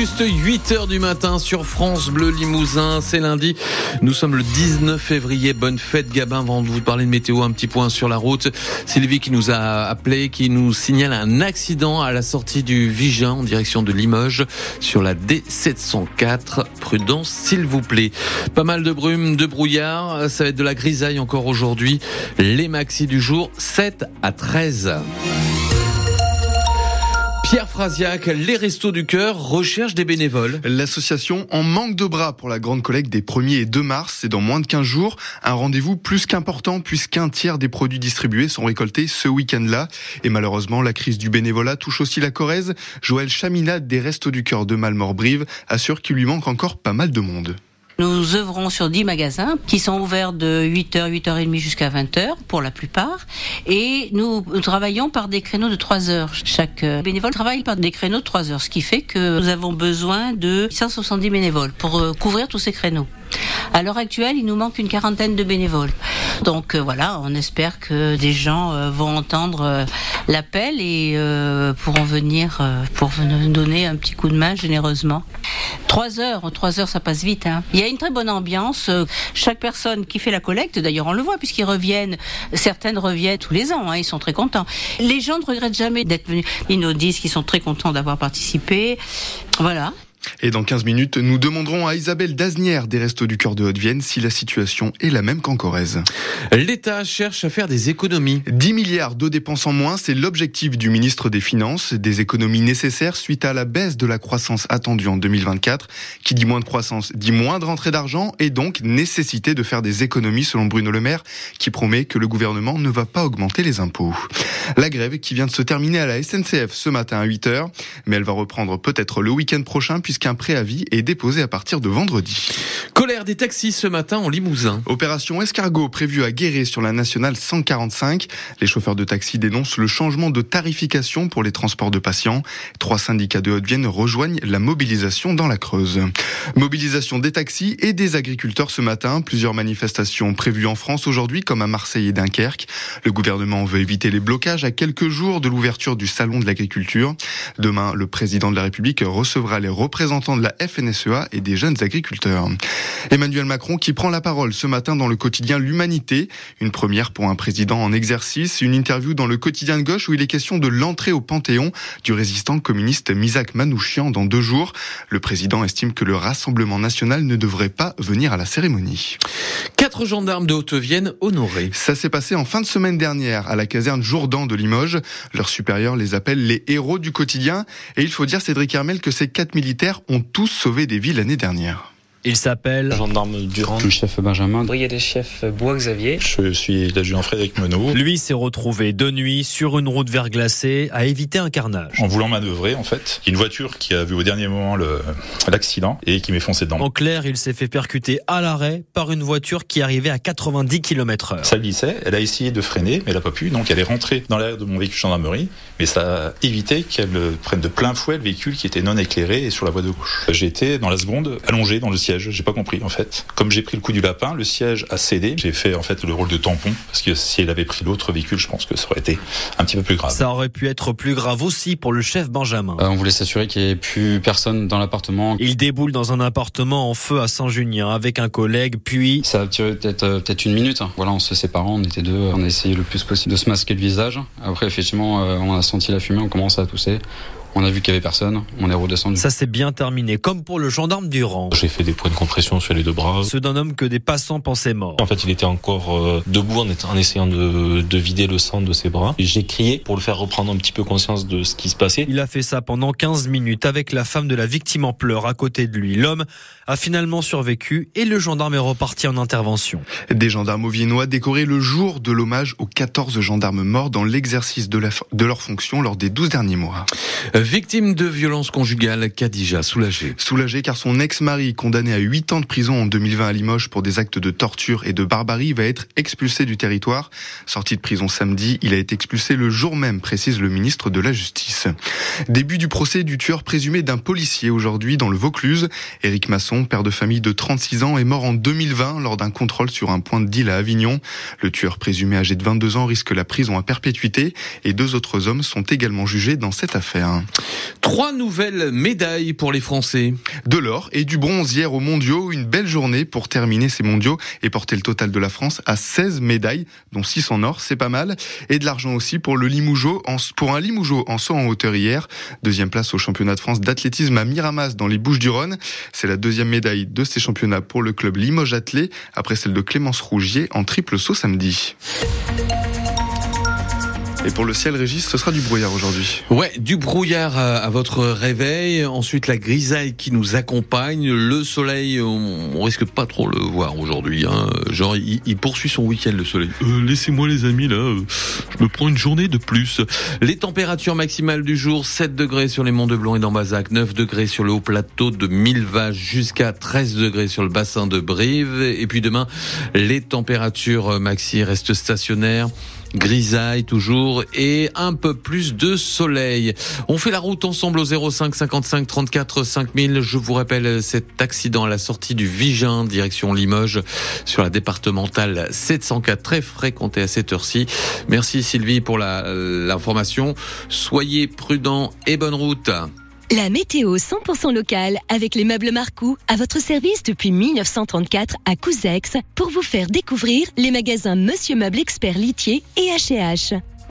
juste 8 heures du matin sur France Bleu Limousin. C'est lundi. Nous sommes le 19 février. Bonne fête, Gabin. Avant de vous parler de météo, un petit point sur la route. Sylvie qui nous a appelé, qui nous signale un accident à la sortie du Vigin en direction de Limoges sur la D704. Prudence, s'il vous plaît. Pas mal de brume, de brouillard. Ça va être de la grisaille encore aujourd'hui. Les maxis du jour, 7 à 13. Pierre Frasiac, les Restos du Cœur recherchent des bénévoles. L'association en manque de bras pour la grande collecte des 1er et 2 mars. C'est dans moins de 15 jours. Un rendez-vous plus qu'important puisqu'un tiers des produits distribués sont récoltés ce week-end-là. Et malheureusement, la crise du bénévolat touche aussi la Corrèze. Joël Chaminade des Restos du Cœur de Malmort-Brive assure qu'il lui manque encore pas mal de monde. Nous œuvrons sur 10 magasins qui sont ouverts de 8h, 8h30 jusqu'à 20h pour la plupart. Et nous, travaillons par des créneaux de 3 heures. Chaque euh, bénévole travaille par des créneaux de 3 heures, ce qui fait que nous avons besoin de 170 bénévoles pour euh, couvrir tous ces créneaux. À l'heure actuelle, il nous manque une quarantaine de bénévoles. Donc euh, voilà, on espère que des gens vont entendre l'appel et pourront venir pour nous donner un petit coup de main généreusement. Trois heures, trois heures, ça passe vite. Hein. Il y a une très bonne ambiance. Chaque personne qui fait la collecte, d'ailleurs, on le voit puisqu'ils reviennent. Certaines reviennent tous les ans. Hein, ils sont très contents. Les gens ne regrettent jamais d'être venus. Ils nous disent qu'ils sont très contents d'avoir participé. Voilà. Et dans 15 minutes, nous demanderons à Isabelle Daznière des Restos du Cœur de Haute-Vienne si la situation est la même qu'en Corrèze. L'État cherche à faire des économies. 10 milliards de dépenses en moins, c'est l'objectif du ministre des Finances. Des économies nécessaires suite à la baisse de la croissance attendue en 2024. Qui dit moins de croissance dit moins de rentrée d'argent et donc nécessité de faire des économies selon Bruno Le Maire qui promet que le gouvernement ne va pas augmenter les impôts. La grève qui vient de se terminer à la SNCF ce matin à 8h, mais elle va reprendre peut-être le week-end prochain puisqu'un préavis est déposé à partir de vendredi. Colère des taxis ce matin en Limousin. Opération escargot prévue à Guéret sur la nationale 145. Les chauffeurs de taxi dénoncent le changement de tarification pour les transports de patients. Trois syndicats de Haute-Vienne rejoignent la mobilisation dans la Creuse. Mobilisation des taxis et des agriculteurs ce matin. Plusieurs manifestations prévues en France aujourd'hui comme à Marseille et Dunkerque. Le gouvernement veut éviter les blocages à quelques jours de l'ouverture du salon de l'agriculture. Demain, le président de la République recevra les représentants représentants de la FNSEA et des jeunes agriculteurs. Emmanuel Macron qui prend la parole ce matin dans le quotidien L'Humanité, une première pour un président en exercice, une interview dans le quotidien de gauche où il est question de l'entrée au Panthéon du résistant communiste Misak Manouchian dans deux jours. Le président estime que le Rassemblement national ne devrait pas venir à la cérémonie. Quatre gendarmes de Haute-Vienne honorés. Ça s'est passé en fin de semaine dernière à la caserne Jourdan de Limoges. Leurs supérieurs les appellent les héros du quotidien et il faut dire Cédric Hermel que ces quatre militaires ont tous sauvé des vies l'année dernière. Il s'appelle gendarme Durand, le chef Benjamin, brigadier chef Bois Xavier. Je suis l'adjudant Frédéric Menot. Lui s'est retrouvé de nuit sur une route verglacée à éviter un carnage. En voulant manœuvrer, en fait, une voiture qui a vu au dernier moment l'accident et qui m'est foncé dedans. En clair, il s'est fait percuter à l'arrêt par une voiture qui arrivait à 90 km heure. Ça glissait, elle a essayé de freiner, mais elle n'a pas pu, donc elle est rentrée dans l'air de mon véhicule gendarmerie, mais ça a évité qu'elle prenne de plein fouet le véhicule qui était non éclairé et sur la voie de gauche. J'étais dans la seconde allongé dans le siège, j'ai pas compris en fait. Comme j'ai pris le coup du lapin, le siège a cédé. J'ai fait en fait le rôle de tampon parce que si elle avait pris l'autre véhicule, je pense que ça aurait été un petit peu plus grave. Ça aurait pu être plus grave aussi pour le chef Benjamin. Euh, on voulait s'assurer qu'il n'y ait plus personne dans l'appartement. Il déboule dans un appartement en feu à Saint-Junien avec un collègue, puis ça a duré peut-être euh, peut-être une minute. Voilà, en se séparant, on était deux, on a essayé le plus possible de se masquer le visage. Après, effectivement, euh, on a senti la fumée, on commence à tousser. On a vu qu'il y avait personne, on est redescendu. Ça s'est bien terminé, comme pour le gendarme Durand. J'ai fait des points de compression sur les deux bras. Ceux d'un homme que des passants pensaient mort. En fait, il était encore euh, debout en, essayant de, de, vider le sang de ses bras. J'ai crié pour le faire reprendre un petit peu conscience de ce qui se passait. Il a fait ça pendant 15 minutes avec la femme de la victime en pleurs à côté de lui. L'homme a finalement survécu et le gendarme est reparti en intervention. Des gendarmes viennois décorés le jour de l'hommage aux 14 gendarmes morts dans l'exercice de, de leur fonction lors des 12 derniers mois. Victime de violence conjugale, Kadija, soulagée. Soulagée car son ex-mari, condamné à 8 ans de prison en 2020 à Limoges pour des actes de torture et de barbarie, va être expulsé du territoire. Sorti de prison samedi, il a été expulsé le jour même, précise le ministre de la Justice. Début du procès du tueur présumé d'un policier aujourd'hui dans le Vaucluse. Éric Masson, père de famille de 36 ans, est mort en 2020 lors d'un contrôle sur un point de deal à Avignon. Le tueur présumé âgé de 22 ans risque la prison à perpétuité et deux autres hommes sont également jugés dans cette affaire. Trois nouvelles médailles pour les Français. De l'or et du bronze hier aux mondiaux. Une belle journée pour terminer ces mondiaux et porter le total de la France à 16 médailles, dont 6 en or, c'est pas mal. Et de l'argent aussi pour le Limougeau, pour un Limougeau en saut en hauteur hier. Deuxième place au championnat de France d'athlétisme à Miramas dans les Bouches-du-Rhône. C'est la deuxième médaille de ces championnats pour le club Limoges Athlé, après celle de Clémence Rougier en triple saut samedi. Et pour le ciel, Régis, ce sera du brouillard aujourd'hui. Ouais, du brouillard à, votre réveil. Ensuite, la grisaille qui nous accompagne. Le soleil, on, risque pas trop le voir aujourd'hui. Hein. Genre, il, poursuit son week-end, le soleil. Euh, laissez-moi, les amis, là, euh, je me prends une journée de plus. Les températures maximales du jour, 7 degrés sur les monts de Blanc et d'Ambazac, 9 degrés sur le haut plateau de Milvache jusqu'à 13 degrés sur le bassin de Brive. Et puis demain, les températures maxi restent stationnaires grisaille toujours et un peu plus de soleil. On fait la route ensemble au 05 55 34 5000. Je vous rappelle cet accident à la sortie du Vigin, direction Limoges, sur la départementale 704, très fréquentée à cette heure-ci. Merci Sylvie pour l'information. Soyez prudents et bonne route. La météo 100% locale avec les meubles Marcou à votre service depuis 1934 à Couzex pour vous faire découvrir les magasins Monsieur Meuble Expert Litier et H&H.